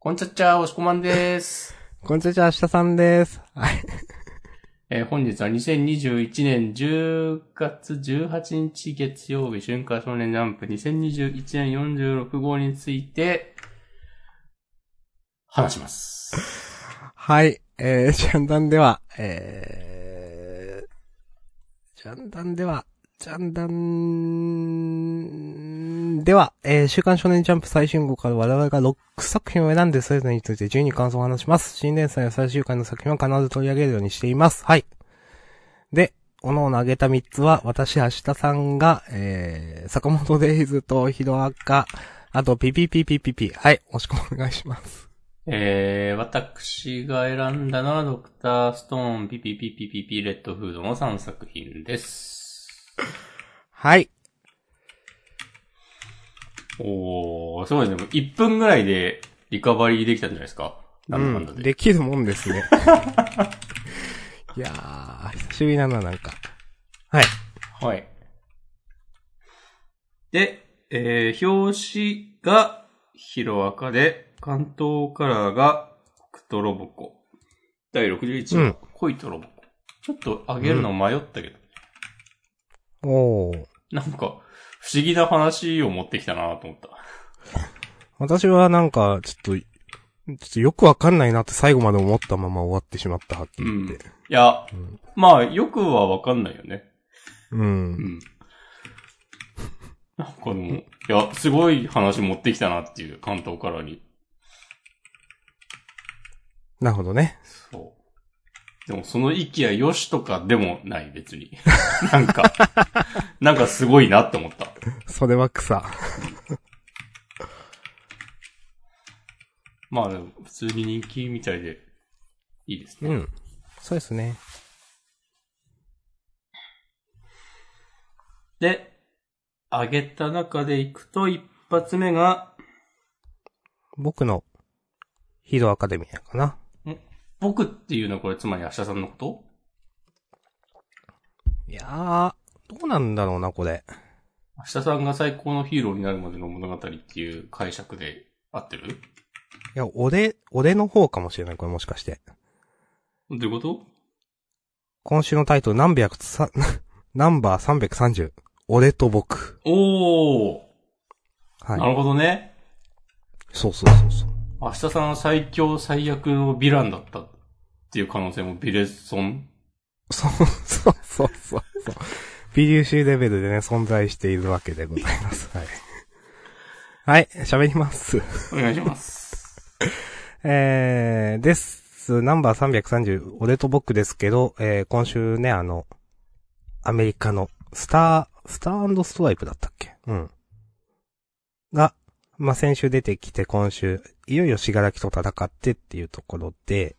こんちゃっちゃ、おしこまんです。こんにちは、下さんです。はい。えー本日は2021年10月18日月曜日、春夏少年ジャンプ2021年46号について、話します。はい。えー、ジャンダンでは、えー、ジャンダンでは、ジャンダンでは、えー、週刊少年ジャンプ最新号から我々が6作品を選んでそれぞれについて順に感想を話します。新連載や最終回の作品は必ず取り上げるようにしています。はい。で、おのおの挙げた3つは、私、明日さんが、えー、坂本デイズとヒロアカ、あと、ピピピピピピ。はい、押し込みお願いします。えー、私が選んだのはドクターストーン、ピピピピピピ、レッドフードの3作品です。はい。おー、すごいね。もう1分ぐらいでリカバリーできたんじゃないですか？なんだかんだうん、で。できるもんですね。いやー、久しぶりだな、なんか。はい。はい。で、えー、表紙がヒロアカで、関東カラーがクトロボコ。第61話、うん恋とロボコ。ちょっと上げるの迷ったけど、おー。なんか、不思議な話を持ってきたなと思った。私はなんか、ちょっと、ちょっとよくわかんないなって最後まで思ったまま終わってしまった、はっきり言って。いや、うんまあ、よくはわかんないよね。うん。うん。なんかでも、いや、すごい話持ってきたなっていう、関東カラーに。なるほどね。そう。でもその息やよしとかでもない、別に。なんか、なんかすごいなって思った。それは草。まあでも、普通に人気みたいで、いいですね。うん。そうですね。で、上げた中でいくと、一発目が、僕の、ヒーローアカデミアかな。僕っていうのはこれつまり明日さんのこと？いやー、どうなんだろうな、これ。明日さんが最高のヒーローになるまでの物語っていう解釈で合ってる？いや、俺、俺の方かもしれない、これもしかして。どういうこと？今週のタイトル、ナンバーさ、ナンバー330。俺と僕。おー、はいな。るほどね。そうそうそうそう。明日さんは最強最悪のヴィランだったっていう可能性もビレソン？そう、そう、そう、そう、そう。微粒子レベルでね、存在しているわけでございます。はい。はい、喋ります。お願いします。えー、です。ナンバー330、俺と僕ですけど、えー、今週ね、あの、アメリカの、スター、スターストライプだったっけ？うん。が、まあ、先週出てきて今週、いよいよ死柄木と戦ってっていうところで、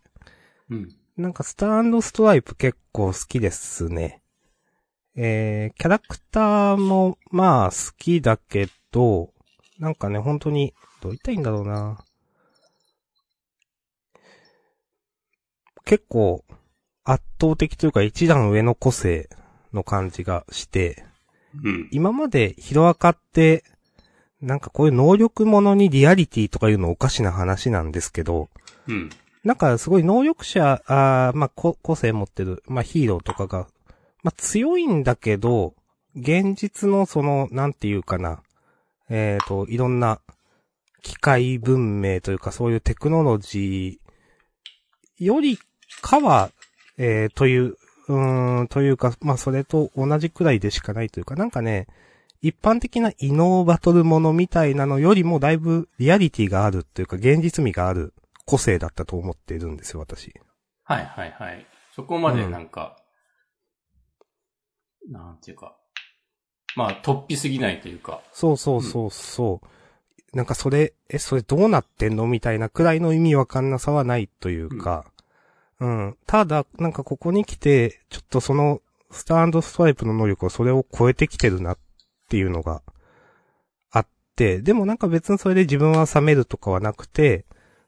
うん。なんかスターストライプ結構好きですね。えー、キャラクターもまあ好きだけど、なんかね、本当に、どう言ったらいいんだろうな。結構、圧倒的というか一段上の個性の感じがして、うん。今までヒロアカって、なんかこういう能力ものにリアリティとかいうのおかしな話なんですけど、うん。なんかすごい能力者、あーまあ、こ個性持ってる、まあ、ヒーローとかが、まあ、強いんだけど、現実のその、なんていうかな、えっ、と、いろんな機械文明というかそういうテクノロジーよりかは、えー、という、うーん、というか、まあ、それと同じくらいでしかないというか、なんかね、一般的な異能バトルものみたいなのよりもだいぶリアリティがあるというか、現実味がある個性だったと思っているんですよ、私。はいはいはい。そこまでなんか、なんていうか、まあ、突飛すぎないというか、そうそうそうそう。なんかそれ、え、それどうなってんのみたいなくらいの意味わかんなさはないというか、うん。ただ、なんかここに来て、ちょっとその、スターストライプの能力をそれを超えてきてるなっていうのがあって、でもなんか別にそれで自分は冷めるとかはなくて、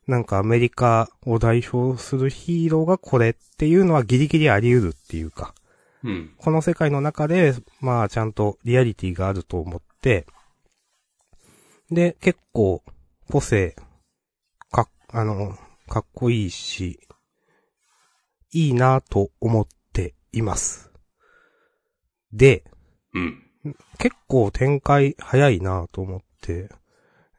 なんかアメリカを代表するヒーローがこれっていうのはギリギリあり得るっていうか、うん。この世界の中で、まあちゃんとリアリティがあると思って、で、結構、個性、かっあの、かっこいいし、いいなと思っています。で、うん。結構展開早いなと思って、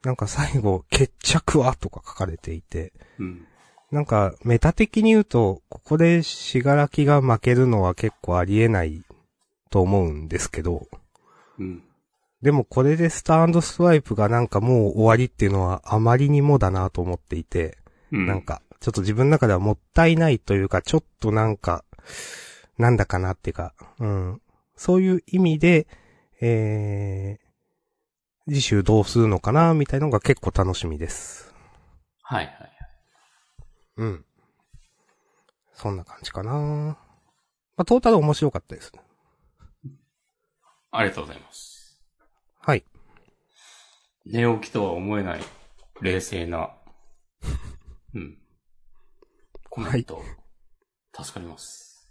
なんか最後、決着はとか書かれていて、うん。なんかメタ的に言うと、ここでしがらきが負けるのは結構ありえないと思うんですけど、うん。でもこれでスターストライプがなんかもう終わりっていうのはあまりにもだなと思っていて、うん。なんか、ちょっと自分の中ではもったいないというか、ちょっとなんか、なんだかなっていうか、うん。そういう意味で、えー、次週どうするのかな、みたいなのが結構楽しみです。はいはいはい。うん。そんな感じかな。まあ、トータル面白かったですね。ありがとうございます。はい。寝起きとは思えない、冷静な、うん。コメント、助かります。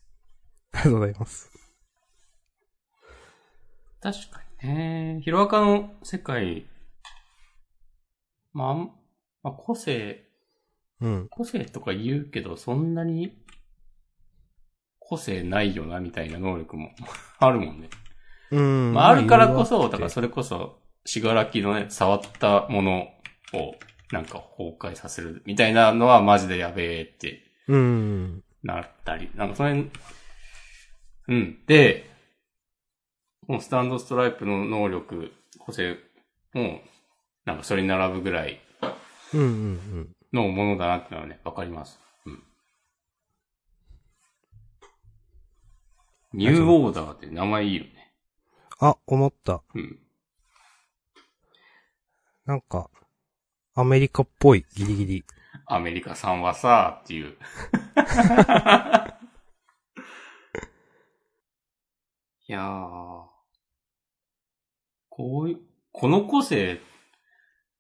ありがとうございます。確かにね。ヒロアカの世界、まあまあ、個性、うん。個性とか言うけど、そんなに、個性ないよな、みたいな能力も あるもんね。うん。まあ、あるからこそ、だからそれこそ、しがらきのね、触ったものを、なんか崩壊させるみたいなのはマジでやべえってうん。なったり、なんかそれ、うん。で、このスタンドストライプの能力、個性も、なんかそれに並ぶぐらいうんうんうん。のものだなってのはね、わかります。うん。ニューオーダーって名前いいよね。あ、思った。うん。なんか、アメリカっぽい、ギリギリ。アメリカさんはさ、っていう。いやー。こういう、この個性、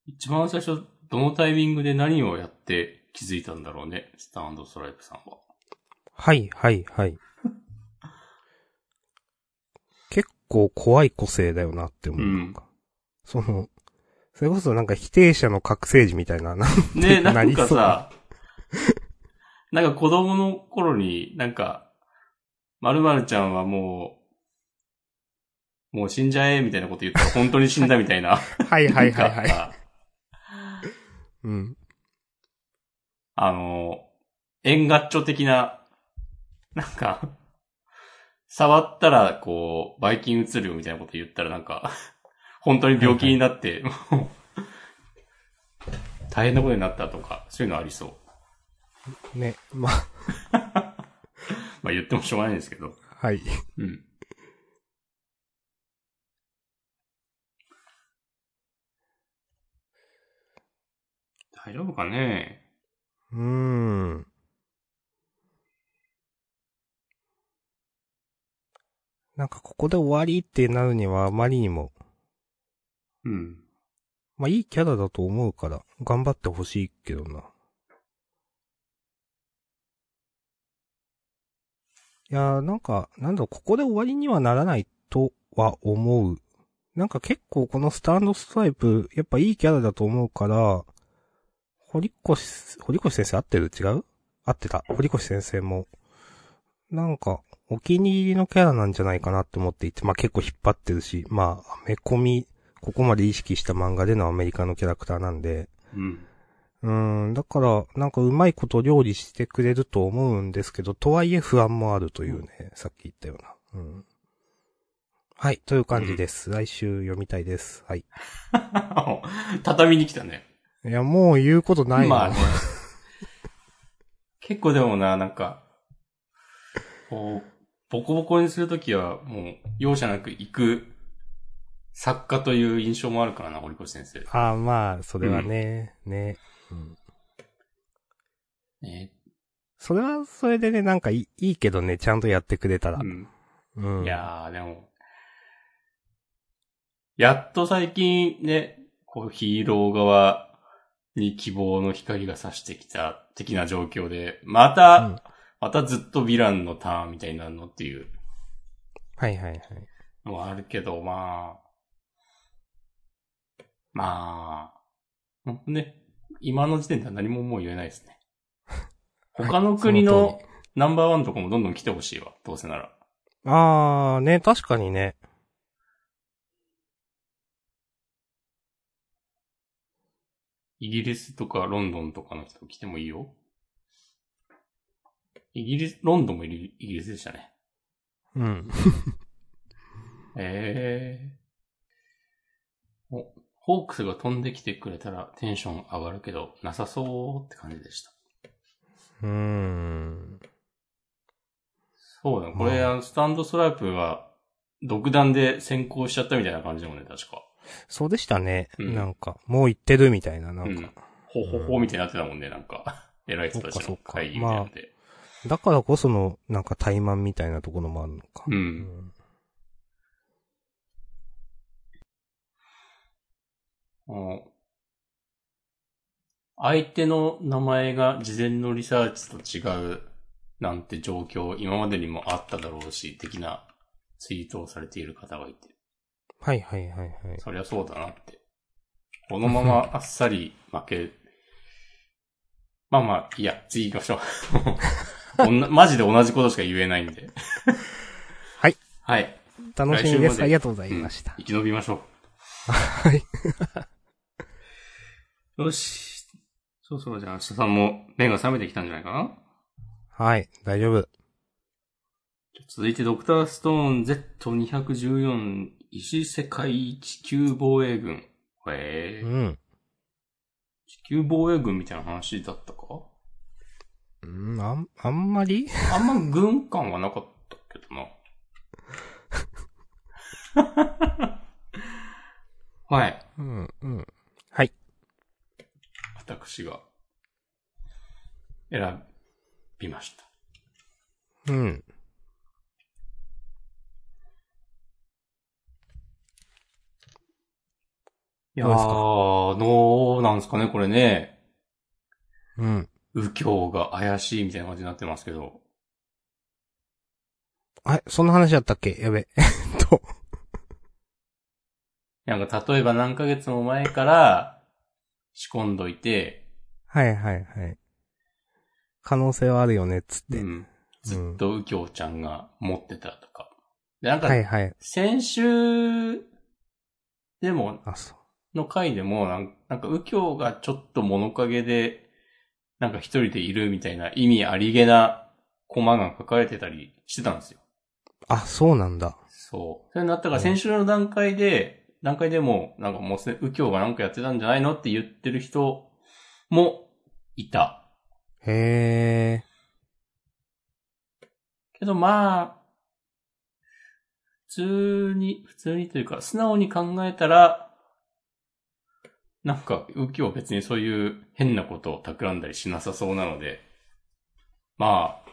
一番最初、どのタイミングで何をやって気づいたんだろうね、スタンドストライプさんは。はい、はい、はい。結構怖い個性だよなって思う。うんその、それこそなんか否定者の覚醒児みたいな、なね、ななんかさ、なんか子供の頃に、なんか、まるまるちゃんはもう、もう死んじゃえ、みたいなこと言ったら本当に死んだみたいな。はいはいはいはい。うん。あの、エンガッチョ的な、なんか、触ったら、こう、バイキン移るよみたいなこと言ったらなんか、本当に病気になって、もう大変なことになったとか、そういうのありそう。ね、まあ、まあ言ってもしょうがないんですけど。はい。うん。大丈夫かね？うーん。なんかここで終わりってなるにはあまりにも、うん。まあいいキャラだと思うから、頑張ってほしいけどな。いやーなんか、なんだろう、ここで終わりにはならないとは思う。なんか結構このスタンドストライプ、やっぱいいキャラだと思うから、堀越、堀越先生合ってる？違う？合ってた。堀越先生も、なんか、お気に入りのキャラなんじゃないかなって思っていて、まあ結構引っ張ってるし、まあ、アメコミ、ここまで意識した漫画でのアメリカのキャラクターなんで、うん。うーん、だから、なんかうまいこと料理してくれると思うんですけど、とはいえ不安もあるというね、さっき言ったような。うん。はい、という感じです。来週読みたいです。はい。畳に来たね。いや、もう言うことないな。まあね。結構でもな、なんか、こう、ボコボコにするときは、もう、容赦なく行く作家という印象もあるからな、堀越先生。ああ、まあ、それはね、ね。うん。ね、それはそれでね、なんかいいいいけどね、ちゃんとやってくれたらう。ん。うん。いやー、でも、やっと最近ね、こうヒーロー側に希望の光が差してきた的な状況で、また、うんまたずっとヴィランのターンみたいになるのっていうはいはいはい。のはあるけど、まあ、まあ、ほんとね、今の時点では何ももう言えないですね。はい他の国のナンバーワンとかもどんどん来てほしいわ。どうせなら。あー、ね、確かにね。イギリスとかロンドンとかの人来てもいいよ。イギリス、ロンドンもイギイギリスでしたね。うん。ええお、ホークスが飛んできてくれたらテンション上がるけど、なさそうって感じでした。うーん。そうだね。これ、まああのスタンドストライプが独断で先行しちゃったみたいな感じだもんね、確か。そうでしたね。うんなんか、もう行ってるみたいな、なんか。うん。ほほほみたいになってたもんね、なんか。偉い人たちの会議みたいなので。だからこその、なんか怠慢みたいなところもあるのか。うんうんうん相手の名前が事前のリサーチと違うなんて状況、今までにもあっただろうし、的なツイートをされている方がいて、はいはいはいはい。そりゃそうだなって。このまま あっさり負け、まあまあ、いや、次行きましょう。マジで同じことしか言えないんで。はい。はい。楽しみです。ありがとうございました。生き延びましょう。はい。よし。そろそろじゃあ、明日さんも目が覚めてきたんじゃないかな？はい、大丈夫。続いて、ドクターストーン Z214 石世界地球防衛軍。へえ、うん。地球防衛軍みたいな話だったか？うん、あん、あんまり？あんま軍感はなかったけどな。はい。うん、うん。はい。私が選びました。うん。いやー、どうなんですかね、これね。うん。右京が怪しいみたいな感じになってますけど。あ、そんな話だったっけ？やべ。えっと。なんか例えば何ヶ月も前から仕込んどいて、はいはいはい。可能性はあるよね、っつって。うん、ずっと右京ちゃんが持ってたとか。で、なんかはいはい。先週でも、あ、そう。の回でもなん、なんか右京がちょっと物陰で、なんか一人でいるみたいな意味ありげなコマが書かれてたりしてたんですよ。あ、そうなんだ。そう。それになったから先週の段階で、段階でも、なんかもうすで右京がなんかやってたんじゃないのって言ってる人もいた。へえ。けどまあ、普通に、普通にというか、素直に考えたら、なんか、右京は別にそういう変なことを企んだりしなさそうなので、まあ、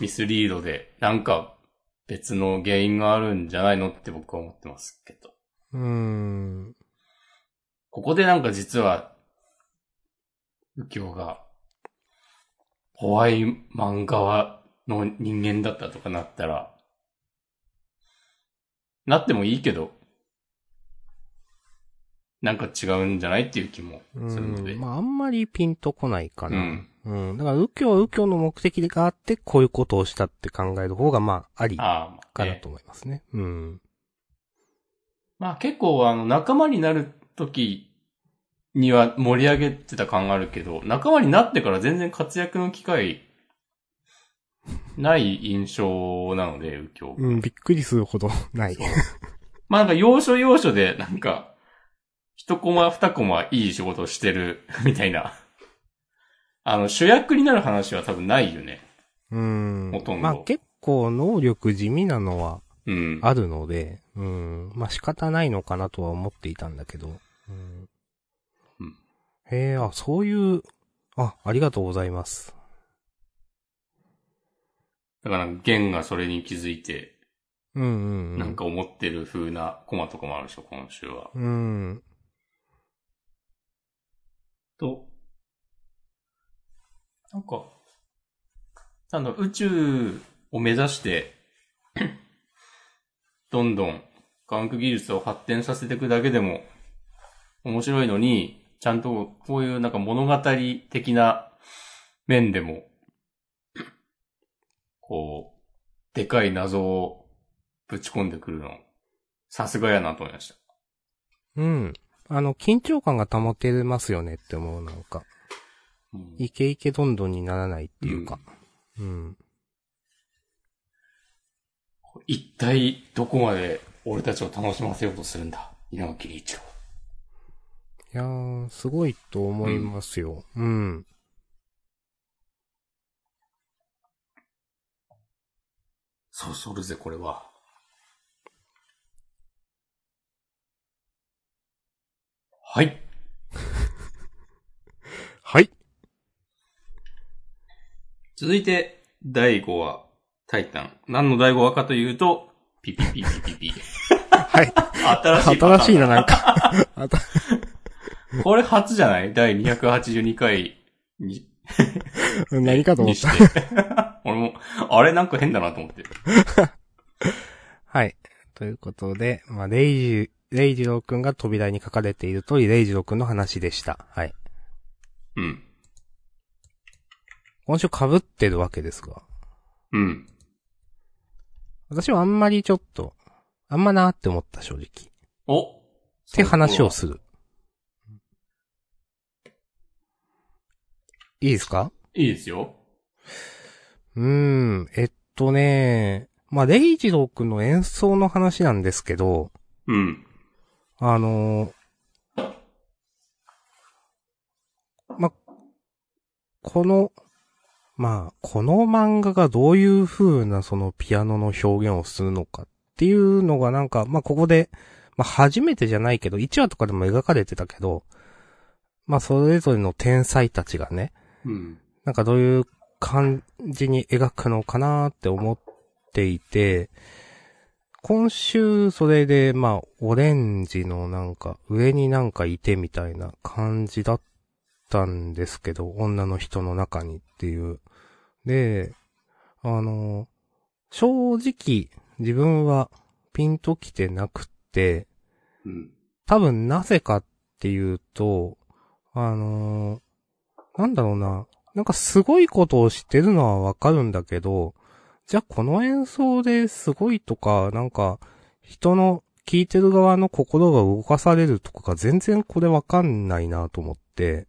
ミスリードで、なんか別の原因があるんじゃないのって僕は思ってますけど。うーん。ここでなんか実は、右京が、怖い漫画はの人間だったとかなったら、なってもいいけど、なんか違うんじゃない？っていう気もうするので。ん。まあ、あんまりピンとこないかな。うん。うん。だから、右京は右京の目的があって、こういうことをしたって考える方が、まあ、ありかなと思いますね。うん。まあ結構あの仲間になる時には盛り上げてた感があるけど、仲間になってから全然活躍の機会ない印象なので、右京。うん、びっくりするほどない。まあなんか要所要所でなんか、一コマ二コマいい仕事してる みたいな。あの主役になる話は多分ないよね。うん。ほとんどまあ、結構能力地味なのはうん。あるので、うん。まあ、仕方ないのかなとは思っていたんだけど。うん。うんへえ、あ、そういう、あ、ありがとうございます。だから、ゲンがそれに気づいて、うんうんうん。なんか思ってる風なコマとかもあるでしょ、今週は。うん。と、なんか、なんだ、宇宙を目指して、どんどん科学技術を発展させていくだけでも面白いのに、ちゃんとこういうなんか物語的な面でも、こう、でかい謎をぶち込んでくるの、さすがやなと思いました。うん。あの、緊張感が保てますよねって思う、なんか。うんイケイケどんどんにならないっていうか。うん。一体どこまで俺たちを楽しませようとするんだ？稲垣理一郎。いやー、すごいと思いますよ。うん。そうそるぜ、これは。はい。はい。続いて、第5話、タイタン。何の第5話かというと、ピピピピピピ。はい。新しい。新しいな、なんか。これ初じゃない？第282回に、何かと思にしった。て。俺も、あれなんか変だなと思って。はい。ということで、まあ、レイジ、レイジローくんが扉に書かれている通り、レイジローくんの話でした。はい。うん。今週被ってるわけですが。うん。私はあんまりちょっと、あんまなーって思った正直。っおて話をする。いいですか？いいですよ。うーん、えっとね、まあ、レイジローくんの演奏の話なんですけど、うん。あのーま、この、まあ、この漫画がどういう風なそのピアノの表現をするのかっていうのがなんか、まあ、ここで、まあ、初めてじゃないけど、1話とかでも描かれてたけど、まあ、それぞれの天才たちがね、うん。なんかどういう感じに描くのかなって思っていて、今週それで、まあ、オレンジのなんか、上になんかいてみたいな感じだったんですけど、女の人の中にっていう。で、あの、正直、自分はピンときてなくて、うん。多分なぜかっていうと、あのーなんだろうな、なんかすごいことをしてるのはわかるんだけど、じゃあこの演奏ですごいとか、なんか、人の聞いてる側の心が動かされるとかが全然これわかんないなと思って、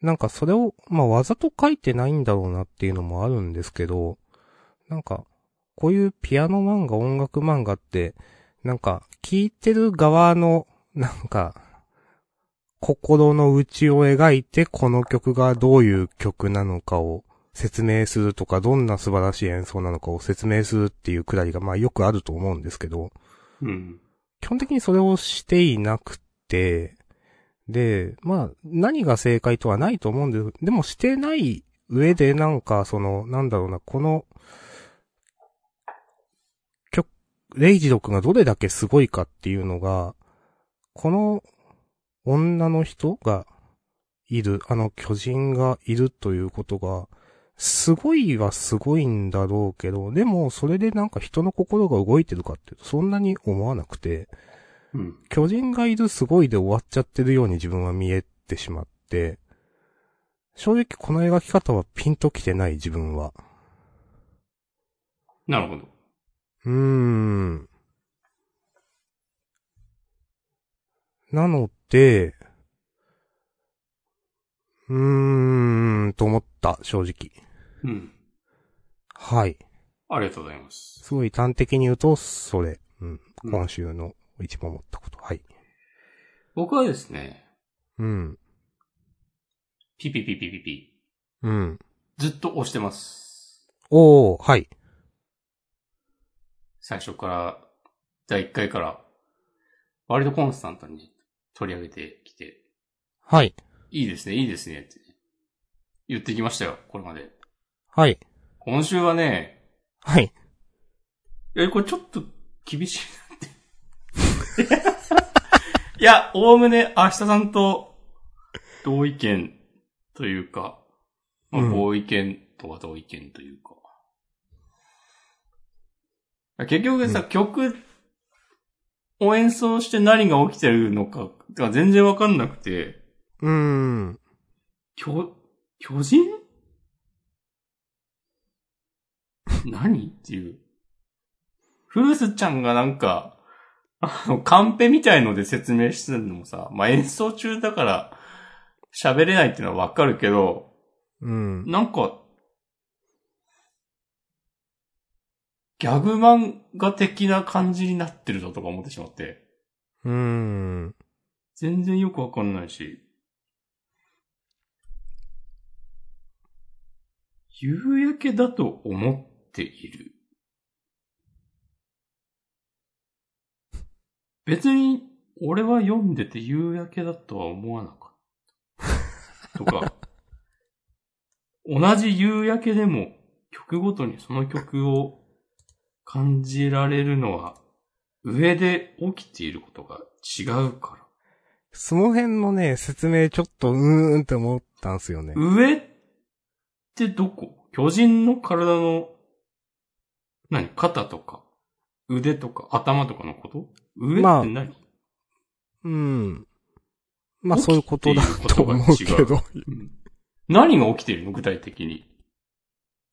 なんかそれを、まあわざと書いてないんだろうなっていうのもあるんですけど、なんか、こういうピアノ漫画、音楽漫画って、なんか、聞いてる側の、なんか、心の内を描いて、この曲がどういう曲なのかを説明するとか、どんな素晴らしい演奏なのかを説明するっていうくだりが、まあよくあると思うんですけど、うん。基本的にそれをしていなくて、で、まあ、何が正解とはないと思うんで、でもしてない上でなんか、その、なんだろうな、この、曲、レイジド君がどれだけすごいかっていうのが、この女の人がいる、あの巨人がいるということが、すごいはすごいんだろうけど、でもそれでなんか人の心が動いてるかっていうと、そんなに思わなくて、うん。巨人がいるすごいで終わっちゃってるように自分は見えてしまって、正直この描き方はピンときてない自分は。なるほど。うーん。なので、うーん、と思った、正直。うん。はい。ありがとうございます。すごい端的に言うと、それ。うん。うん今週の一番思ったこと。はい。僕はですね、うん。ピピピピピピ、うん。ずっと押してます。おー、はい。最初から、第1回から、割とコンスタントに取り上げてきて、はい。いいですね、いいですね、って言ってきましたよ、これまで。はい。今週はね、はい。え、これちょっと厳しいなって。いや、おおむね明日さんと同意見というか、まあ、うん合意見とは同意見というか。結局さ、う曲を演奏して何が起きてるのかが全然わかんなくて、うーん。巨、巨人 何っていう。フルースちゃんがなんか、あの、カンペみたいので説明してるのもさ、まあ、演奏中だから喋れないっていうのはわかるけど、うん。なんか、ギャグ漫画的な感じになってるぞとか思ってしまって、うーん。全然よくわかんないし。夕焼けだと思っている。別に、俺は読んでて夕焼けだとは思わなかった。とか、同じ夕焼けでも曲ごとにその曲を感じられるのは上で起きていることが違うから。その辺のね、説明ちょっとうーんって思ったんすよね。上ってどこ？巨人の体の、何？肩とか、腕とか、頭とかのこと？上ってまあ何、うん。まあそういうことだと思うけど。うん何が起きているの？具体的に。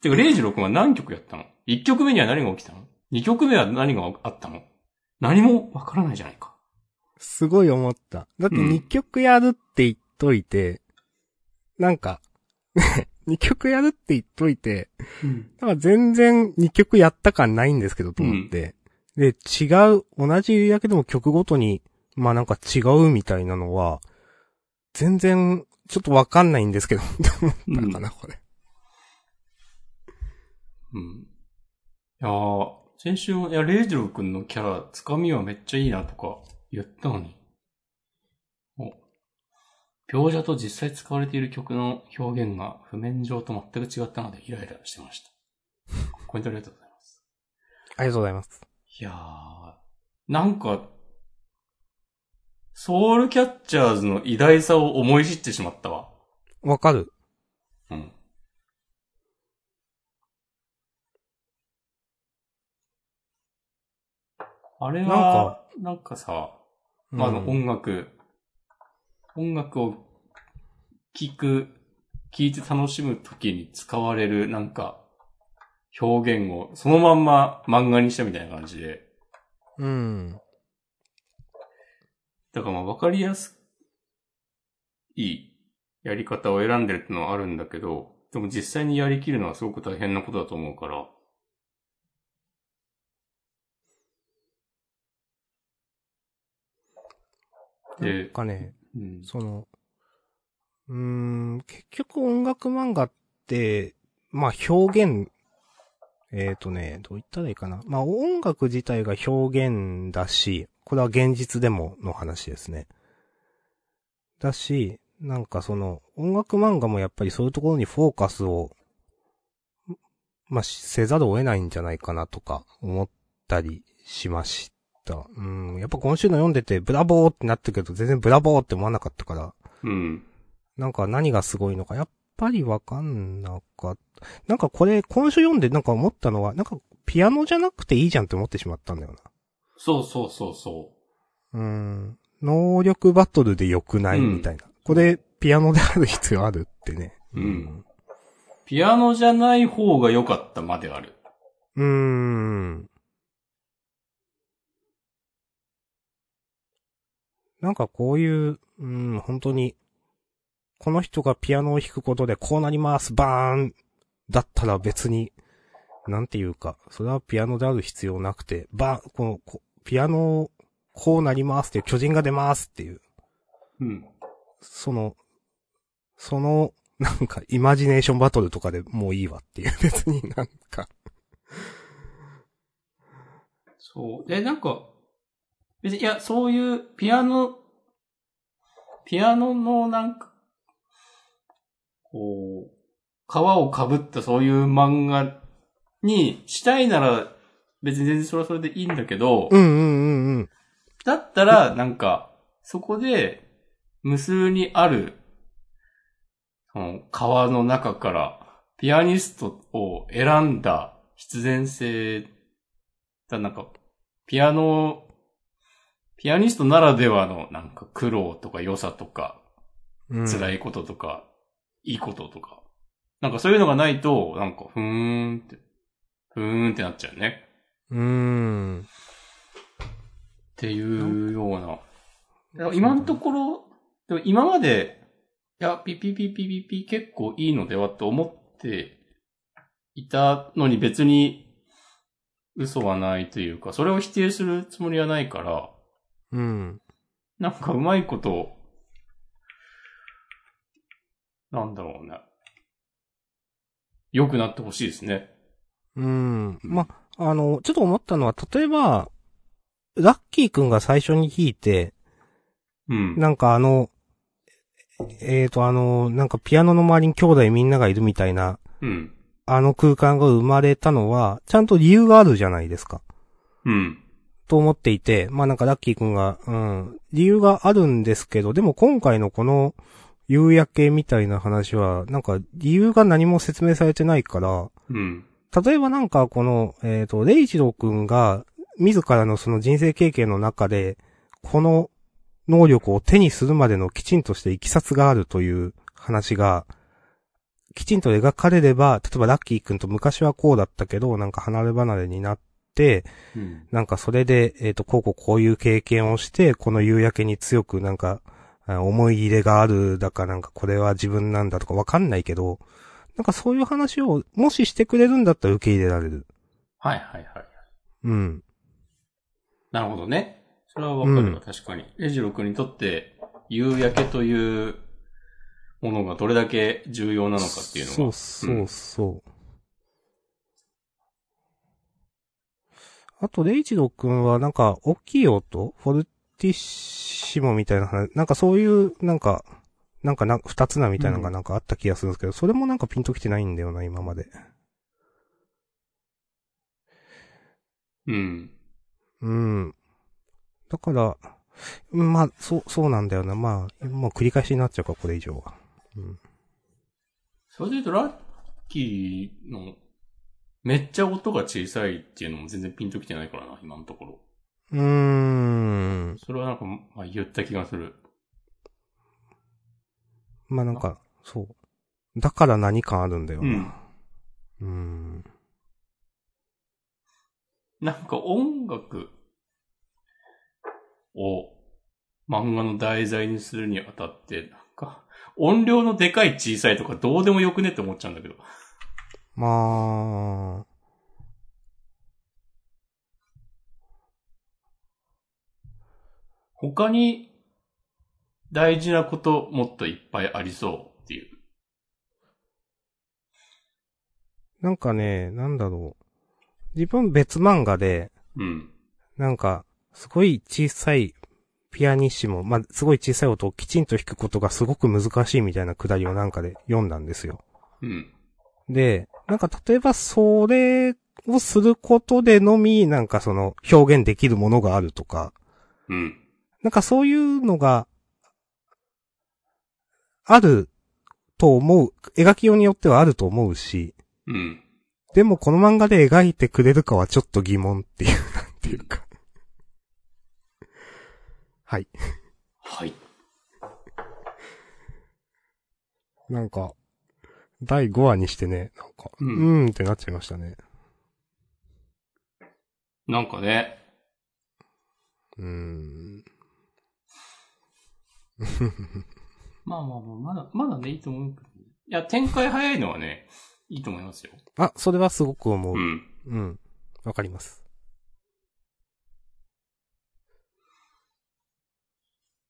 てか、レイジロ君は何曲やったの ?1 曲目には何が起きたの ?2 曲目は何があったの？何もわからないじゃないか。すごい思った。だってうん2曲やるって言っといて、なんか、2曲やるって言っといて、うん。なんか全然2曲やった感ないんですけどと思って。で、違う、同じだけでも曲ごとに、まあなんか違うみたいなのは、全然、ちょっとわかんないんですけど、って思ったかな、これ。うん。いやー、先週も、いや、レイジロー君のキャラ、つかみはめっちゃいいなとか言ったのに。お。描写と実際使われている曲の表現が譜面上と全く違ったのでイライラしてました。コメントありがとうございます。ありがとうございます。いやー、なんか、ソウルキャッチャーズの偉大さを思い知ってしまったわ。わかる。うん。あれは、なんかさ、まあ、あのうん音楽、音楽を聴く、聴いて楽しむときに使われるなんか表現をそのまんま漫画にしたみたいな感じで、うん。だからまあわかりやすいやり方を選んでるってのはあるんだけど、でも実際にやりきるのはすごく大変なことだと思うから、なんで、かね、その、うーん、結局音楽漫画って、まあ表現、えっ、とね、どう言ったらいいかな。まあ音楽自体が表現だし、これは現実でもの話ですね。だし、なんかその、音楽漫画もやっぱりそういうところにフォーカスを、まあ、せざるを得ないんじゃないかなとか思ったりしました。うん、やっぱ今週の読んでてブラボーってなったけど全然ブラボーって思わなかったから、うん。なんか何がすごいのか、やっぱりわかんなかった。なんかこれ、今週読んでなんか思ったのは、なんかピアノじゃなくていいじゃんって思ってしまったんだよそうそうそうそな。うん。能力バトルで良くないうんみたいな。これ、ピアノである必要あるってね。うんう。ピアノじゃない方が良かったまである。うーん。なんかこういう、うん、本当に、この人がピアノを弾くことでこうなります、バーンだったら別に、なんていうか、それはピアノである必要なくて、バーン、この、こピアノ、こうなりますって巨人が出ますっていう、うん。その、その、なんか、イマジネーションバトルとかでもういいわっていう、別になんか、そう。で、なんか、別に、いや、そういうピアノ、ピアノのなんか、こう、皮を被ったそういう漫画にしたいなら、別に全然それはそれでいいんだけど、うんうんうんうん。だったら、なんか、そこで、無数にある、その、川の中から、ピアニストを選んだ必然性だ、なんか、ピアノ、ピアニストならではの、なんか苦労とか良さとか、うん。辛いこととか、いいこととか。なんかそういうのがないと、なんか、ふーんって、ふーんってなっちゃうね。うーん。っていうような。今のところ、でも今まで、いや、ピピピピピピ結構いいのではと思っていたのに別に嘘はないというか、それを否定するつもりはないから、うん。なんかうまいこと、なんだろうね。良くなってほしいですね。うん。ま、あの、ちょっと思ったのは、例えば、ラッキーくんが最初に弾いて、うん。なんかあの、えーとあの、なんかピアノの周りに兄弟みんながいるみたいな、うん。あの空間が生まれたのは、ちゃんと理由があるじゃないですか。うん。と思っていて、まあなんかラッキーくんが、うん、理由があるんですけど、でも今回のこの夕焼けみたいな話は、なんか理由が何も説明されてないから、うん。例えばなんかこの、えっ、と、レイジローくんが、自らのその人生経験の中で、この能力を手にするまでのきちんとしたいきさつがあるという話が、きちんと描かれれば、例えばラッキーくんと昔はこうだったけど、なんか離れ離れになって、うん。なんかそれで、えっ、と、こうこうこういう経験をして、この夕焼けに強くなんか、あ思い入れがあるだかなんかこれは自分なんだとかわかんないけど、なんかそういう話を、もししてくれるんだったら受け入れられる。はいはいはい。うん。なるほどね。それはわかるわ、うん確かに。レジロ君にとって、夕焼けというものがどれだけ重要なのかっていうのが。そうそうそう。あと、レイジロくんはなんか、大きい音フォルティッシモみたいな話、なんかそういう、なんか、なんかな、二つなみたいなのがなんかあった気がするんですけど、それもなんかピンときてないんだよな、今まで。うん。うん。だから、うんまあ、そう、そうなんだよな。まあ、もう繰り返しになっちゃうか、これ以上は。うん。それで言うと、ラッキーの、めっちゃ音が小さいっていうのも全然ピンときてないからな、今のところ。うーん。それはなんか、まあ、言った気がする。まあなんか、そう。だから何かあるんだようんな。。うーん。なんか音楽を漫画の題材にするにあたって、なんか音量のでかい小さいとかどうでもよくねって思っちゃうんだけど。まあ、他に大事なこともっといっぱいありそうっていう。なんかね、なんだろう。自分別漫画で、うん。なんか、すごい小さいピアニッシモ、まあ、すごい小さい音をきちんと弾くことがすごく難しいみたいなくだりをなんかで読んだんですよ。うん。で、なんか例えばそれをすることでのみ、なんかその表現できるものがあるとか、うん。なんかそういうのが、あると思う、描きようによってはあると思うし、うん。でもこの漫画で描いてくれるかはちょっと疑問っていう、なんていうか。はい。はい。なんか、第5話にしてね、なんか、ううんん、ーんってなっちゃいましたね。なんかね、うーん。まあまあまあ、まだ、まだね、いいと思うけど、ね。いや、展開早いのはね、いいと思いますよ。あ、それはすごく思う。ううん。ん。わかります。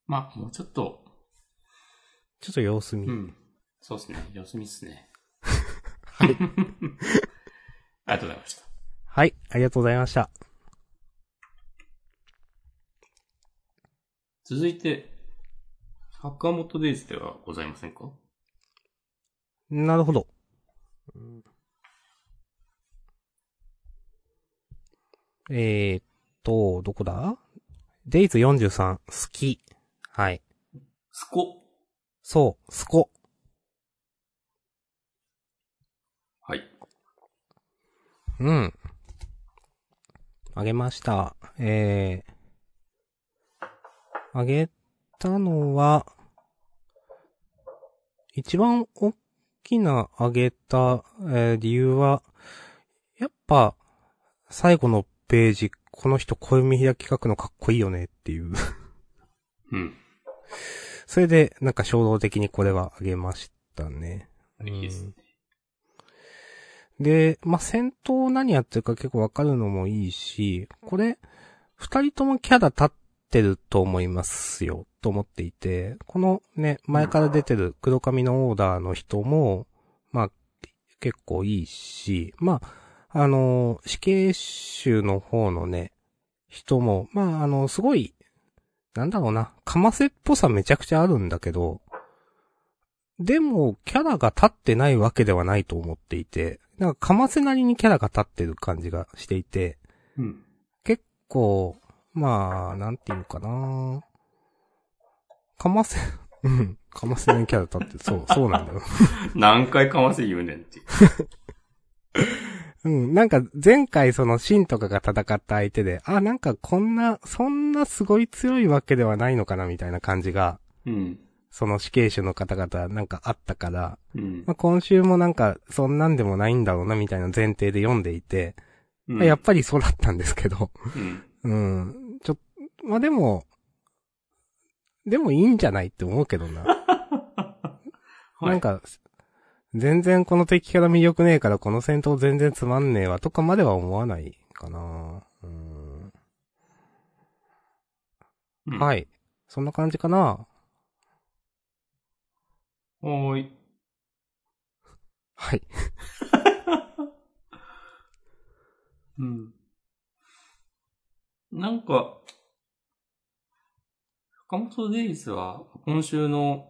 まあ、もうちょっと、ちょっと様子見。うん。そうですね。様子見っすね。はい。ありがとうございました。はい、ありがとうございました。続いて、坂本デイズではございませんか？なるほど。えーっと、どこだ？デイズ43、好き。はい。スコ。そう、スコ。はい。うん。あげました。えー、あげたのは、一番大きな挙げた、えー理由は、やっぱ、最後のページ、この人小見開き書くのかっこいいよねっていう。うん。それで、なんか衝動的にこれは挙げましたね。いいですね。で、まあ、戦闘何やってるか結構わかるのもいいし、これ、二人ともキャラ立ってると思いますよ、と思っていて、このね、前から出てる黒髪のオーダーの人も、まあ、結構いいし、まあ、あの、死刑囚の方のね、人も、まあ、あの、すごい、なんだろうな、かませっぽさめちゃくちゃあるんだけど、でも、キャラが立ってないわけではないと思っていて、なんか、かませなりにキャラが立ってる感じがしていて、うん。結構、まあ、なんていうかなかませ、うん、かませなりにキャラ立ってる、そう、そうなんだよ。何回かませ言うねんって。うん、なんか前回そのシンとかが戦った相手で、あ、なんかこんな、そんなすごい強いわけではないのかなみたいな感じが、うん。その死刑囚の方々なんかあったから、うんまあ、今週もなんかそんなんでもないんだろうなみたいな前提で読んでいて、うん。まあやっぱりそうだったんですけど、うん。うん、ちょ、まあでも、でもいいんじゃないって思うけどな。はいなんか、全然この敵から魅力ねえからこの戦闘全然つまんねえわとかまでは思わないかな。うんうんはい。そんな感じかな。おーい。はい。うん。なんか、坂本デイズは今週の、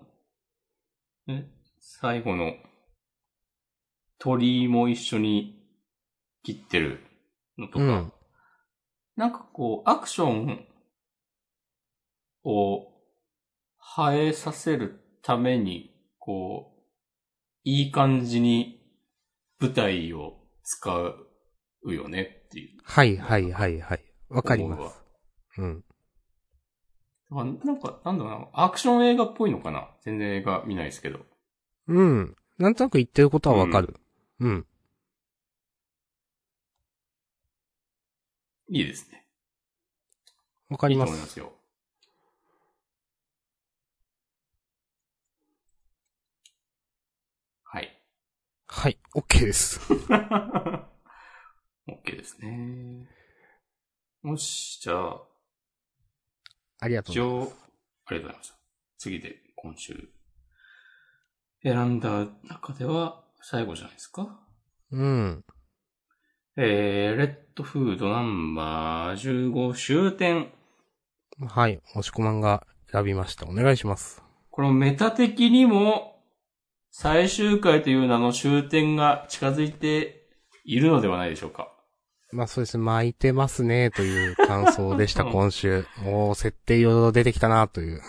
え、最後の鳥居も一緒に切ってるのとか、うん。なんかこう、アクションを映えさせるために、こう、いい感じに舞台を使うよねっていう。はいはいはいはい。わかります。うん。あなんか、なんだろうな、アクション映画っぽいのかな？全然映画見ないですけど。うん。なんとなく言ってることはわかる。うん。いいですね。わかりま。いいと思いますすよ。はい。はい。OK です。OK ですね。よし、じゃあ、ありがとう一ございます。応、ありがとうございました。次で、今週、選んだ中では、最後じゃないですか。うん。えー、レッドフードナンバー15終点。はい。押し込まんが選びました。お願いします。このメタ的にも、最終回という名の終点が近づいているのではないでしょうか。まあそうですね。巻いてますね、という感想でした、う ん今週。もう、設定いろいろ出てきたな、という。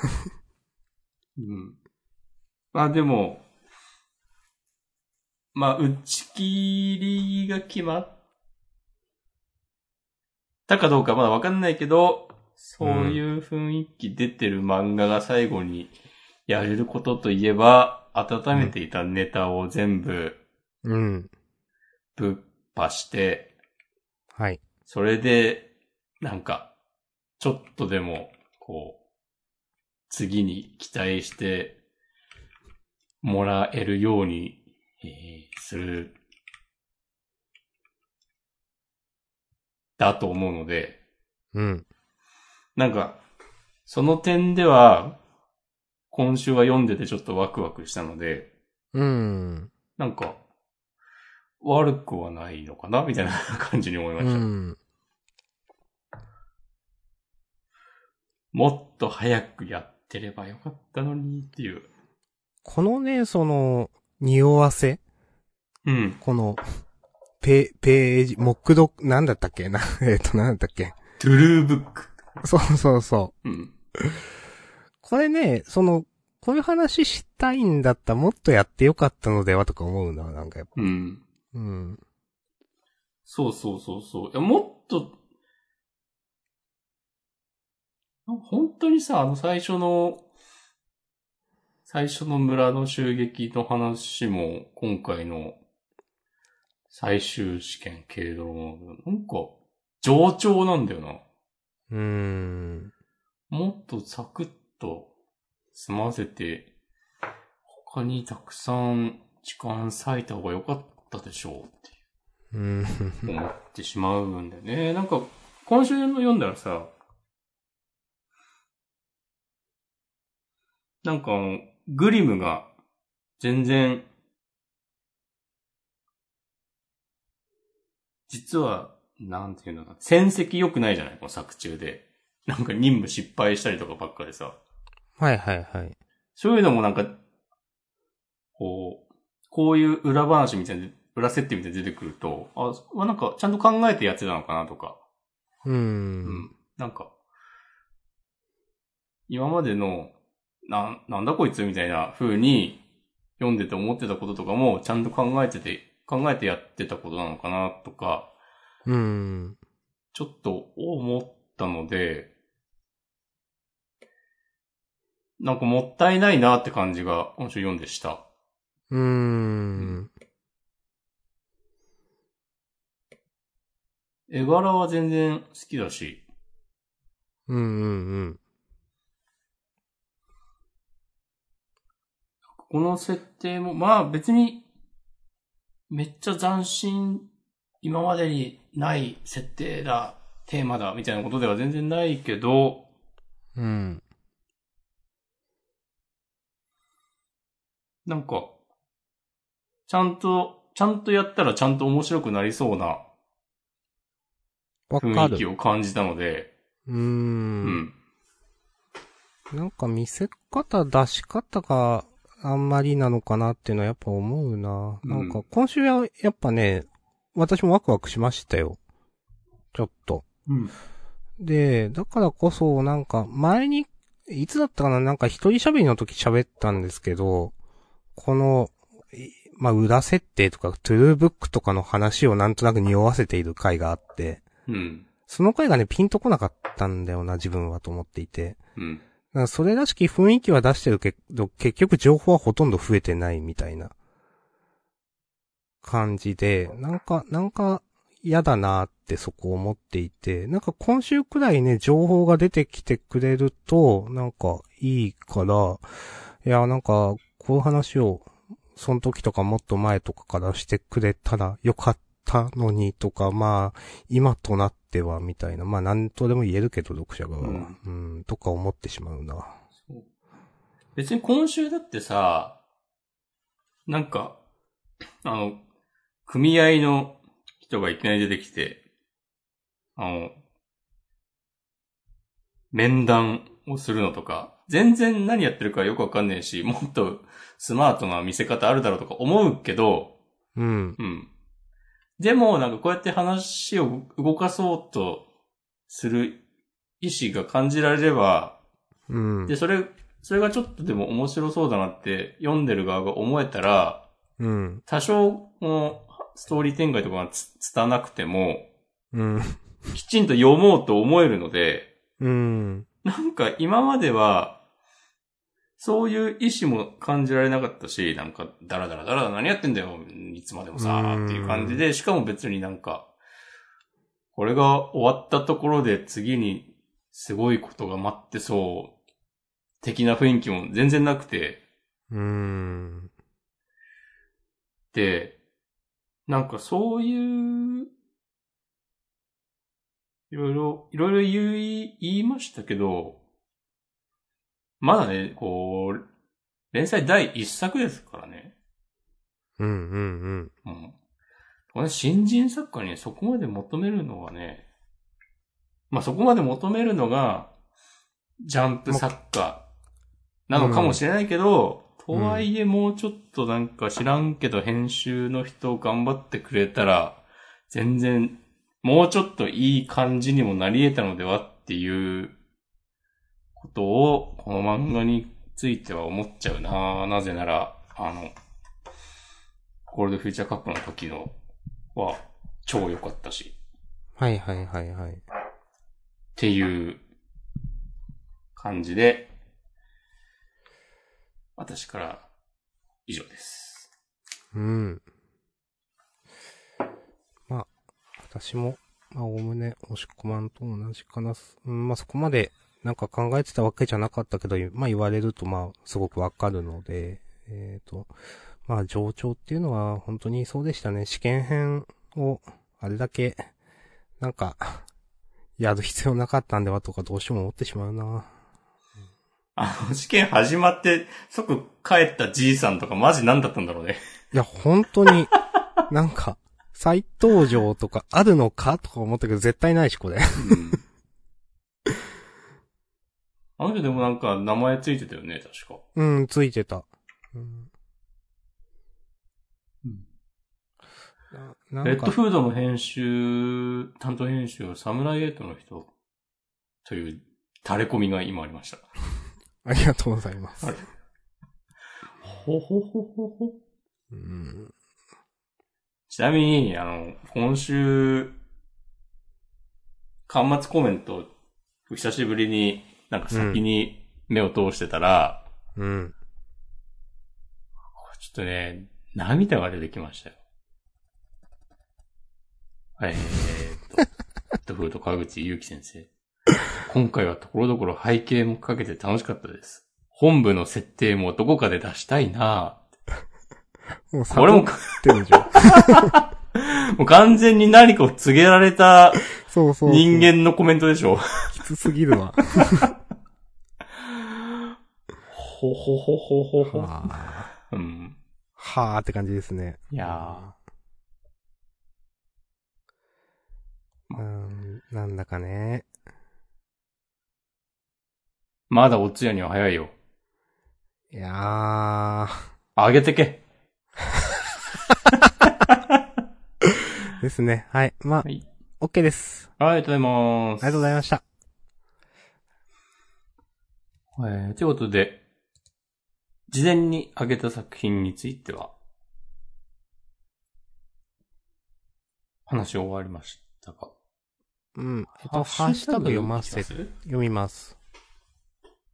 うん。まあでも、まあ、打ち切りが決まったかどうかまだわかんないけど、そういう雰囲気出てる漫画が最後にやれることといえば、温めていたネタを全部うん。ぶっ破して、はい。それで、なんか、ちょっとでも、こう、次に期待してもらえるように、えーする、だと思うので、うん。なんか、その点では、今週は読んでてちょっとワクワクしたので、うん。なんか、悪くはないのかなみたいな感じに思いまうした。ん。もっと早くやってればよかったのにっていう。このね、その、匂わせ？うん。この、ペ、ページ、目読、なんだったっけ？な、えっ、と、なんだったっけ？トゥルーブック。そうそうそう。うん。これね、その、こういう話したいんだったらもっとやってよかったのではとか思うな、なんかやっぱ。うん。うん。そうそうそうそう。いや、もっと、本当にさ、あの最初の最初の村の襲撃の話も、今回の最終試験軽ドラマなんか、上調なんだよな。うーん。もっとサクッと済ませて、他にたくさん時間割いた方が良かったでしょうってうん。思ってしまうんだよね。なんか、今週の読んだらさ、なんかグリムが全然、実は、なんていうのかな、戦績良くないじゃないこの作中で。なんか任務失敗したりとかばっかでさ。はいはいはい。そういうのもなんか、こう、こういう裏話みたいな、裏設定みたいに出てくると、あ、まあなんかちゃんと考えてやってたのかなとか、うー。うんん。なんか、今までの、な、なんだこいつみたいな風に読んでて思ってたこととかもちゃんと考えてて、考えてやってたことなのかなとか、うーん。ちょっと思ったので、なんかもったいないなって感じが今週読んでした。うーん。絵柄は全然好きだし、うんうんうん。この設定も、まあ別に、めっちゃ斬新、今までにない設定だ、テーマだ、みたいなことでは全然ないけど、うん。なんか、ちゃんと、ちゃんとやったらちゃんと面白くなりそうな雰囲気る。を感じたので、うー。うんん。なんか見せ方、出し方があんまりなのかなっていうのはやっぱ思うな。うんなんか今週はやっぱね、私もワクワクしましたよ。ちょっと。うん。で、だからこそなんか前に、いつだったかななんか一人喋りの時喋ったんですけど、この、いまあ、裏設定とか、トゥルーブックとかの話をなんとなく匂わせている回があって、うん。その回がね、ピンとこなかったんだよな、自分はと思っていて。うん。だからそれらしき雰囲気は出してるけど、結局情報はほとんど増えてないみたいな感じで、なんか、なんか嫌だなってそこ思っていて、なんか今週くらいね、情報が出てきてくれると、なんかいいから、いや、なんか、こういう話を、その時とかもっと前とかからしてくれたらよかったのにとか、まあ、今となってはみたいな、まあ何とでも言えるけど、読者側は。うん、とか思ってしまうな。そう別に今週だってさ、なんか、あの、組合の人がいきなり出てきて、あの、面談をするのとか、全然何やってるかよくわかんないし、もっとスマートな見せ方あるだろうとか思うけど、うん。うん。でも、なんかこうやって話を動かそうとする意思が感じられれば、うん。で、それ、それがちょっとでも面白そうだなって読んでる側が思えたら、うん。多少のストーリー展開とかがつ、つたなくても、うん。きちんと読もうと思えるので、うん。なんか今までは、そういう意思も感じられなかったし、なんか、ダラダラダラダラ何やってんだよ、いつまでもさうん、っていう感じで、しかも別になんか、これが終わったところで次にすごいことが待ってそう、的な雰囲気も全然なくて、うん。で、なんかそういう、いろいろ、いろいろ言い、言いましたけど、まだね、こう、連載第一作ですからね。うん。うん。うん。これ新人作家にそこまで求めるのはね、まあそこまで求めるのが、ジャンプ作家なのかもしれないけど、とはいえもうちょっとなんか知らんけど編集の人頑張ってくれたら、全然、もうちょっといい感じにもなり得たのではっていうことを、この漫画については思っちゃうななぜなら、あの、ゴールドフューチャーカップの時のは超良かったし、はいはいはいはい。っていう感じで、私から以上です。うん。まあ、私も、まあ、おおむね、押し込まんと同じかな。うん、まあ、そこまで、なんか考えてたわけじゃなかったけど、まあ、言われると、まあ、すごくわかるので、えっ、と、まあ、上長っていうのは、本当にそうでしたね。試験編を、あれだけ、なんか、やる必要なかったんではとか、どうしても思ってしまうな。あの、試験始まって、即帰ったじいさんとかマジ何だったんだろうね。いや、本当に、なんか、再登場とかあるのかとか思ったけど、絶対ないし、これ。うん。あの人でもなんか名前ついてたよね、確か。うん、ついてた。うんななんか、レッドフードの編集、担当編集をサムライエイトの人という垂れ込みが今ありました。ありがとうございますほほほほほ。うん。ちなみに、あの、今週、端末コメント、久しぶりになんか先に目を通してたら、うん。ちょっとね、涙が出てきましたよ。えーっと、フード川口祐希先生。今回はところどころ背景もかけて楽しかったです。本部の設定もどこかで出したいなもうこれも、悟ってるじゃん。もう完全に何かを告げられたそうそうそう。人間のコメントでしょ。きつすぎるわ。ほほほほほほ。はあ、うん。はあって感じですね。いやうん、なんだかね。まだお通夜には早いよ。いやー、あげてけ。ですね。はい。まあ、はい。OK です。ありがとうございます。ありがとうございました。えー、ということで、事前に挙げた作品については、話終わりましたか？うん。えっと、ハッシュタグ読ませ、読みます？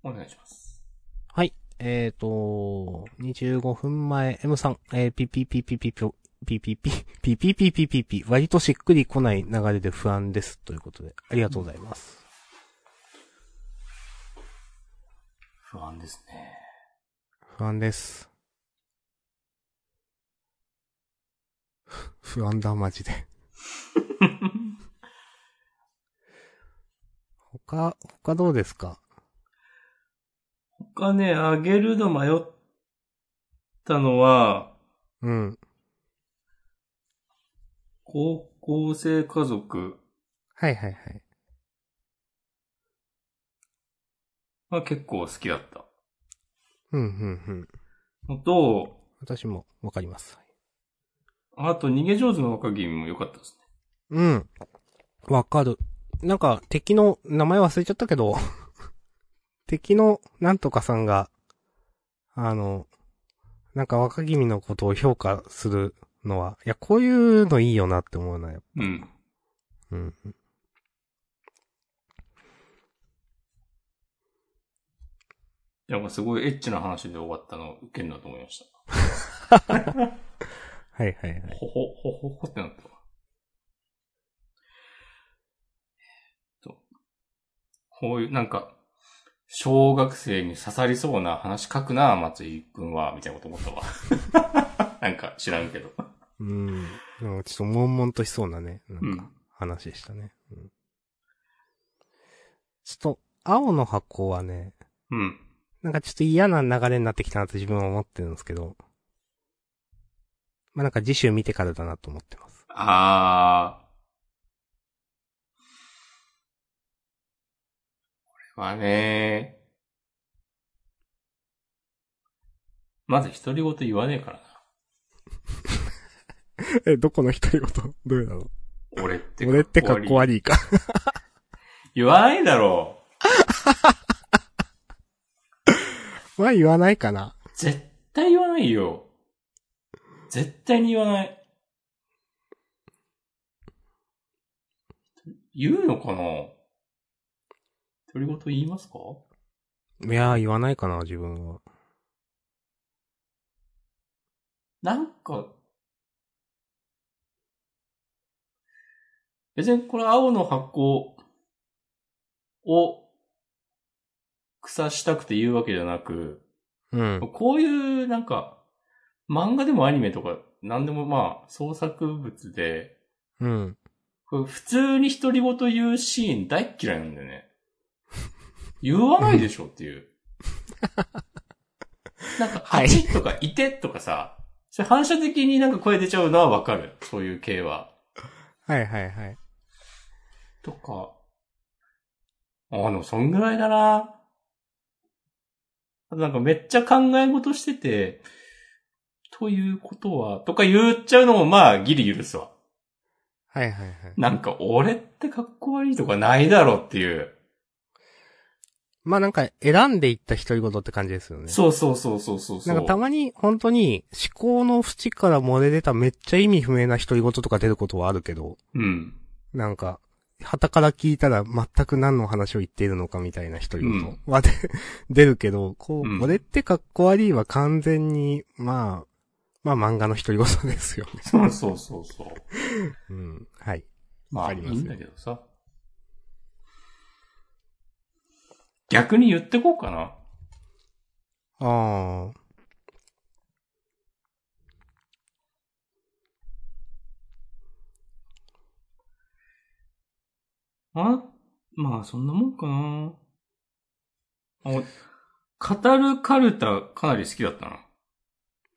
お願いします。はい。えっ、ー、と、25分前、M さん、えー、ピピピピピピ、ピピピ、ピピピピピピ、割としっくりこない流れで不安です。ということで、ありがとうございます。不安ですね。不安です。不安だ、マジで。他、他どうですか？他ね、あげるの迷ったのは、うん。高校生家族はいはいはい。が結構好きだったうん、うん、うん。のと、私もわかります。あと逃げ上手の若君も良かったですね。うん。わかる。なんか、敵の名前忘れちゃったけど、敵のなんとかさんが、あの、なんか若君のことを評価するのは、いや、こういうのいいよなって思うな、やっぱうん。うん。なんかすごいエッチな話で終わったの受けんなと思いました。はいはいはい。ほほ、ほほほってなったわ。えっと、こういう、なんか、小学生に刺さりそうな話書くな、松井くんは、みたいなこと思ったわ。なんか知らんけど。うん。なんかちょっと悶々としそうなね、なうんんか、話でしたね。うん。ちょっと、青の箱はね、うん。なんかちょっと嫌な流れになってきたなって自分は思ってるんですけど、まあなんか次週見てからだなと思ってます。あー。これはね、まず独り言言わねえからな。え、どこの独り言？どれなの？俺って俺ってかっこ。悪いか。言わないだろまあ言わないかな。う。絶対言わないよ。絶対に言わない。言うのかな？独り言言いますか？いやー言わないかな、自分は。なんか、別にこれ青の箱を草したくて言うわけじゃなく、うん。こういうなんか、漫画でもアニメとか、なんでもまあ、創作物で、うん。普通に独り言言うシーン大っ嫌いなんだよね。言わないでしょっていう。なんか、はい8とかいてとかさ、それ反射的になんか声出ちゃうのはわかる。そういう系は。はいはいはい。とか。あ、でもそんぐらいだな。あとなんかめっちゃ考え事してて、ということは、とか言っちゃうのもまあギリ許すわ。はいはいはい。なんか俺ってかっこ悪いとかないだろっていう。まあなんか選んでいった独り言って感じですよね。そうそうそうそうそうそう。なんかたまに本当に思考の縁から漏れ出ためっちゃ意味不明な独り言とか出ることはあるけど、うん。なんか、旗から聞いたら全く何の話を言っているのかみたいな独り言はで、出るけど、こう、うん俺ってかっこ悪いは完全に、まあ、まあ漫画の独り言ですよね。そうそうそうそう。うん。はい。まあ、いわかりますよいんだけどさ。逆に言ってこうかな。ああ。あまあ、そんなもんかな。あ語るカルタかなり好きだったな。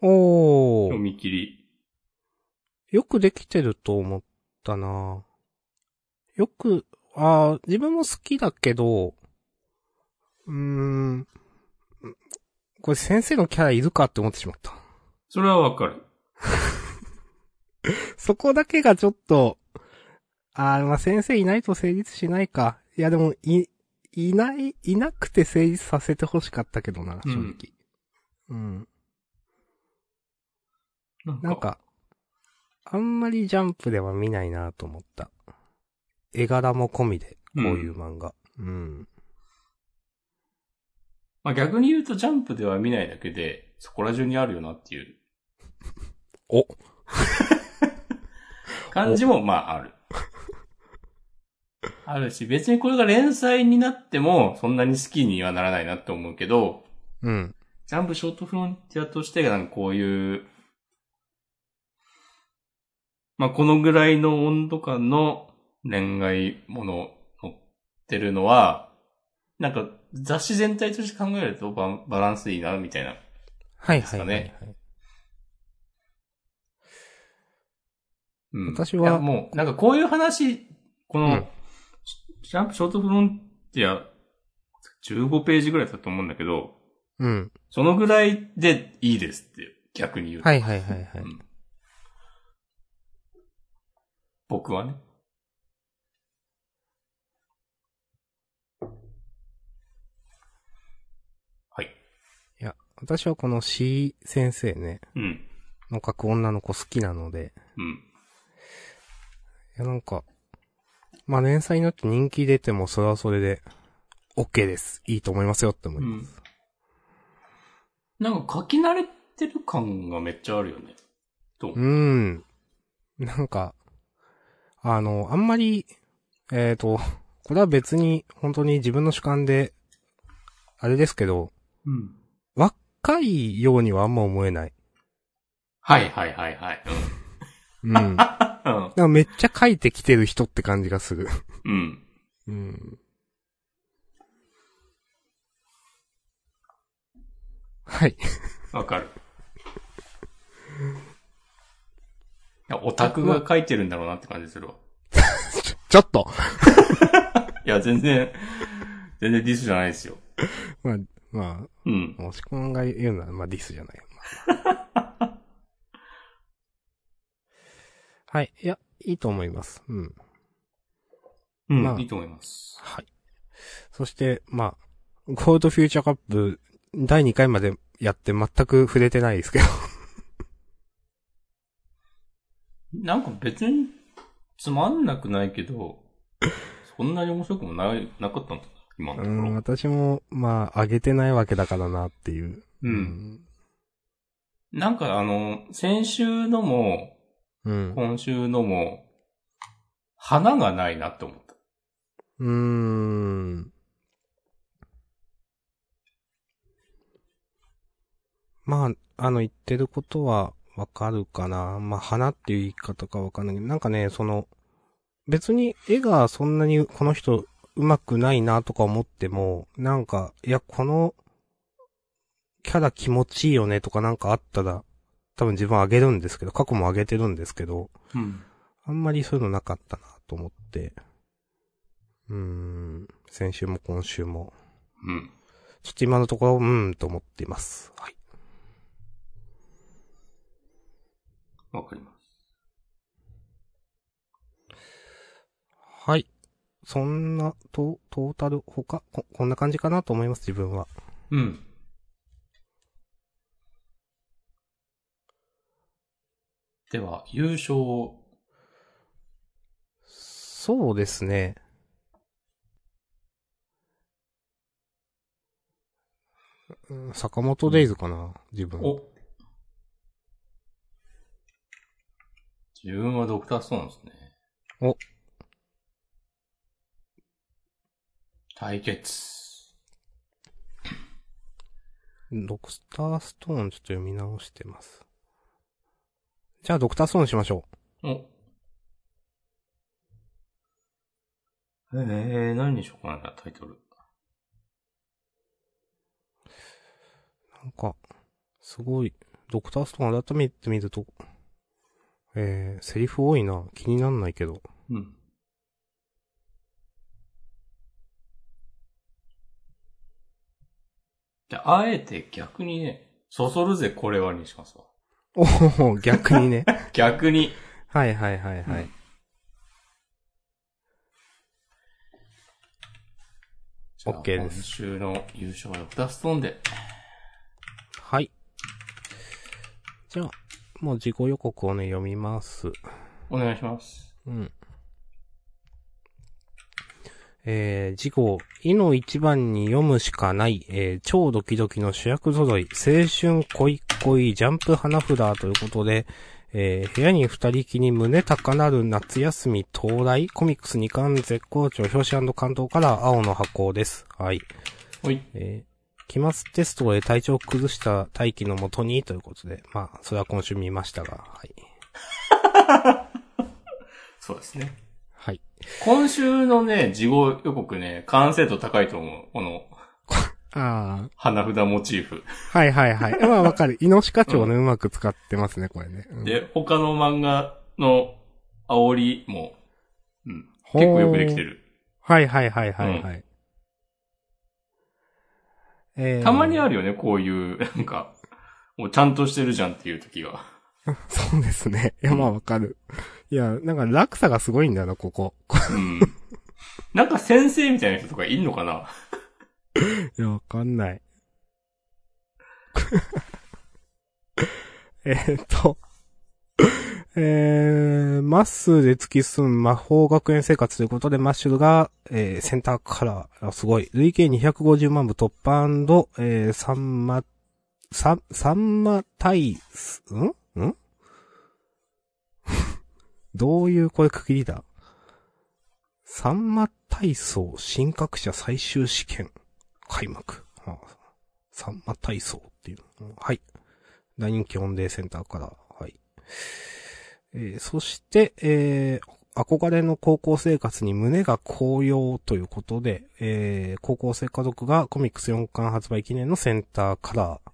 おー。読み切り。よくできてると思ったなよく、ああ、自分も好きだけど、うーん、これ先生のキャラいるかって思ってしまった。それはわかる。そこだけがちょっと、ああ、まあ先生いないと成立しないか。いやでも、い、いない、いなくて成立させて欲しかったけどな、正直。うん。なんか、なんか、あんまりジャンプでは見ないなと思った。絵柄も込みで、こういう漫画。うん。まあ逆に言うとジャンプでは見ないだけで、そこら中にあるよなっていう お、感じもまあある。あるし、別にこれが連載になっても、そんなに好きにはならないなって思うけど、うん。ジャンプショートフロンティアとして、なんかこういう、まあ、このぐらいの温度感の恋愛もの載ってるのは、なんか雑誌全体として考えるとババランスいいな、みたいな。はいですかはいはい、はいねうん。私はもう、なんかこういう話、この、うんジャンプショートフロンティア、15ページぐらいだと思うんだけど、うん。そのぐらいでいいですって、逆に言うと。はいはいはいはい。うん僕はね。はい。いや、私はこの C 先生ね、うん。の書く女の子好きなので、うん。いやなんか、まあ連載になって人気出てもそれはそれで、OK です。いいと思いますよって思います。なんか書き慣れてる感がめっちゃあるよね。と。うーん。なんか、あの、あんまり、えっ、と、これは別に本当に自分の主観で、あれですけど、うん。若いようにはあんま思えない。はいはいはいはい。うん。なんうん。かめっちゃ書いてきてる人って感じがする。うん。うん。はい。わかる。いや、オタクが書いてるんだろうなって感じするわ。ちょっと いや、全然、全然ディスじゃないですよ。まあ、まうん。あ、もしこんが言うのは、まあディスじゃない。はい。いや、いいと思います。うん。うん、まあいいと思います。はい。そして、まあ、ゴールドフューチャーカップ、第2回までやって全く触れてないですけど。なんか別につまんなくないけど、そんなに面白くもない、なかったんだ。今のとこうん、ろ。私も、まあ、上げてないわけだからなっていう。うん。なんかあの、先週のも、うん。今週のも、花がないなって思った。うーん。まあ、あの言ってることはわかるかな。まあ、花っていう言い方かわかんないけど、なんかね、その、別に絵がそんなにこの人上手くないなとか思っても、なんか、いや、このキャラ気持ちいいよねとかなんかあったら、多分自分あげるんですけど、過去もあげてるんですけど、うん。あんまりそういうのなかったなと思って。うーん。先週も今週も。うん。ちょっと今のところ、うーんと思っています。はい。わかります。はい。そんな、トトータル、他こ、こんな感じかなと思います、自分は。うん。では、優勝を、そうですね。うん坂本デイズかな、自分。お自分はドクターストーンですね。お。対決。ドクターストーンちょっと読み直してます。じゃあドクターストーンしましょお。えー、何にしようかな、タイトル。う。なんか、すごい、ドクターストーン改めて見ると、えー、セリフ多いな。気になんないけど。うん。じゃあ、あえて逆にね、そそるぜこれはにしますわ。おお逆にね。逆に。はいはいはいはい。うんじゃあ OK です今週の優勝はドクターストーンで。はい。じゃあ、もう自己予告をね、読みます。お願いします。うん。えー、次号、いの一番に読むしかない、えー、超ドキドキの主役揃い、青春恋恋ジャンプ花札ということで、えー、部屋に二人きに胸高なる夏休み到来、コミックス2巻絶好調、表紙関東から青の箱です。はい。ほい。えー、期末テストで体調を崩した大気のもとにということで、まあ、それは今週見ましたが、はい。そうですね。はい。今週のね、事後予告ね、完成度高いと思う。この、ああ、花札モチーフ。はいはいはい。まあわかる。イノシカチョウね、うまく使ってますね、これね。うん、で、他の漫画の煽りも、うん、結構よくできてる。はいはいはいはいはい。えー、たまにあるよね、こういう、なんか、もうちゃんとしてるじゃんっていう時が。そうですね。いや、まあわかる。いや、なんか落差がすごいんだよな、ここ。うん。なんか先生みたいな人とかいんのかな？いや、わかんない。えっと、えー、マッスーで突き進む魔法学園生活ということで、マッシュルが、えー、センターカラー、すごい、累計250万部突破えー、サンマ、サン、サンマタイス、ん？ん？どういうこれ区切りだサンマ体操新格者最終試験。開幕。はあ、サンマ体操っていう。はい。大人気オンデーセンターから。はい。えーそして、えー憧れの高校生活に胸が高揚ということで、えー高校生家族がコミックス4巻発売記念のセンターカラー。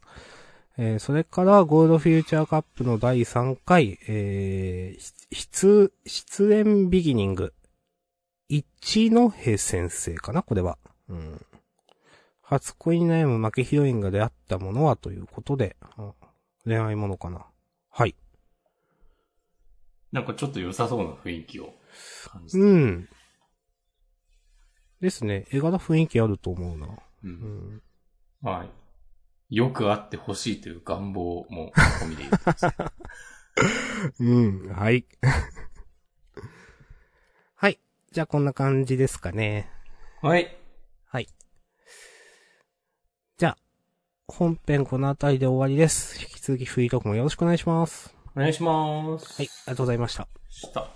えーそれから、ゴールドフューチャーカップの第3回、えー、出、出演ビギニング。一ノ瀬先生かな？これは。うん。初恋に悩む負けヒロインが出会ったものはということで、あ恋愛ものかな。はい。なんかちょっと良さそうな雰囲気を感じて。うん。ですね。絵柄雰囲気あると思うな。う。うんん。まあ、よくあってほしいという願望も込みでいいですね。うん。はい。はい。じゃあこんな感じですかね。はい。はい。じゃあ、本編この辺りで終わりです。引き続きフリートークもよろしくお願いします。お願いします。はい、ありがとうございました。した。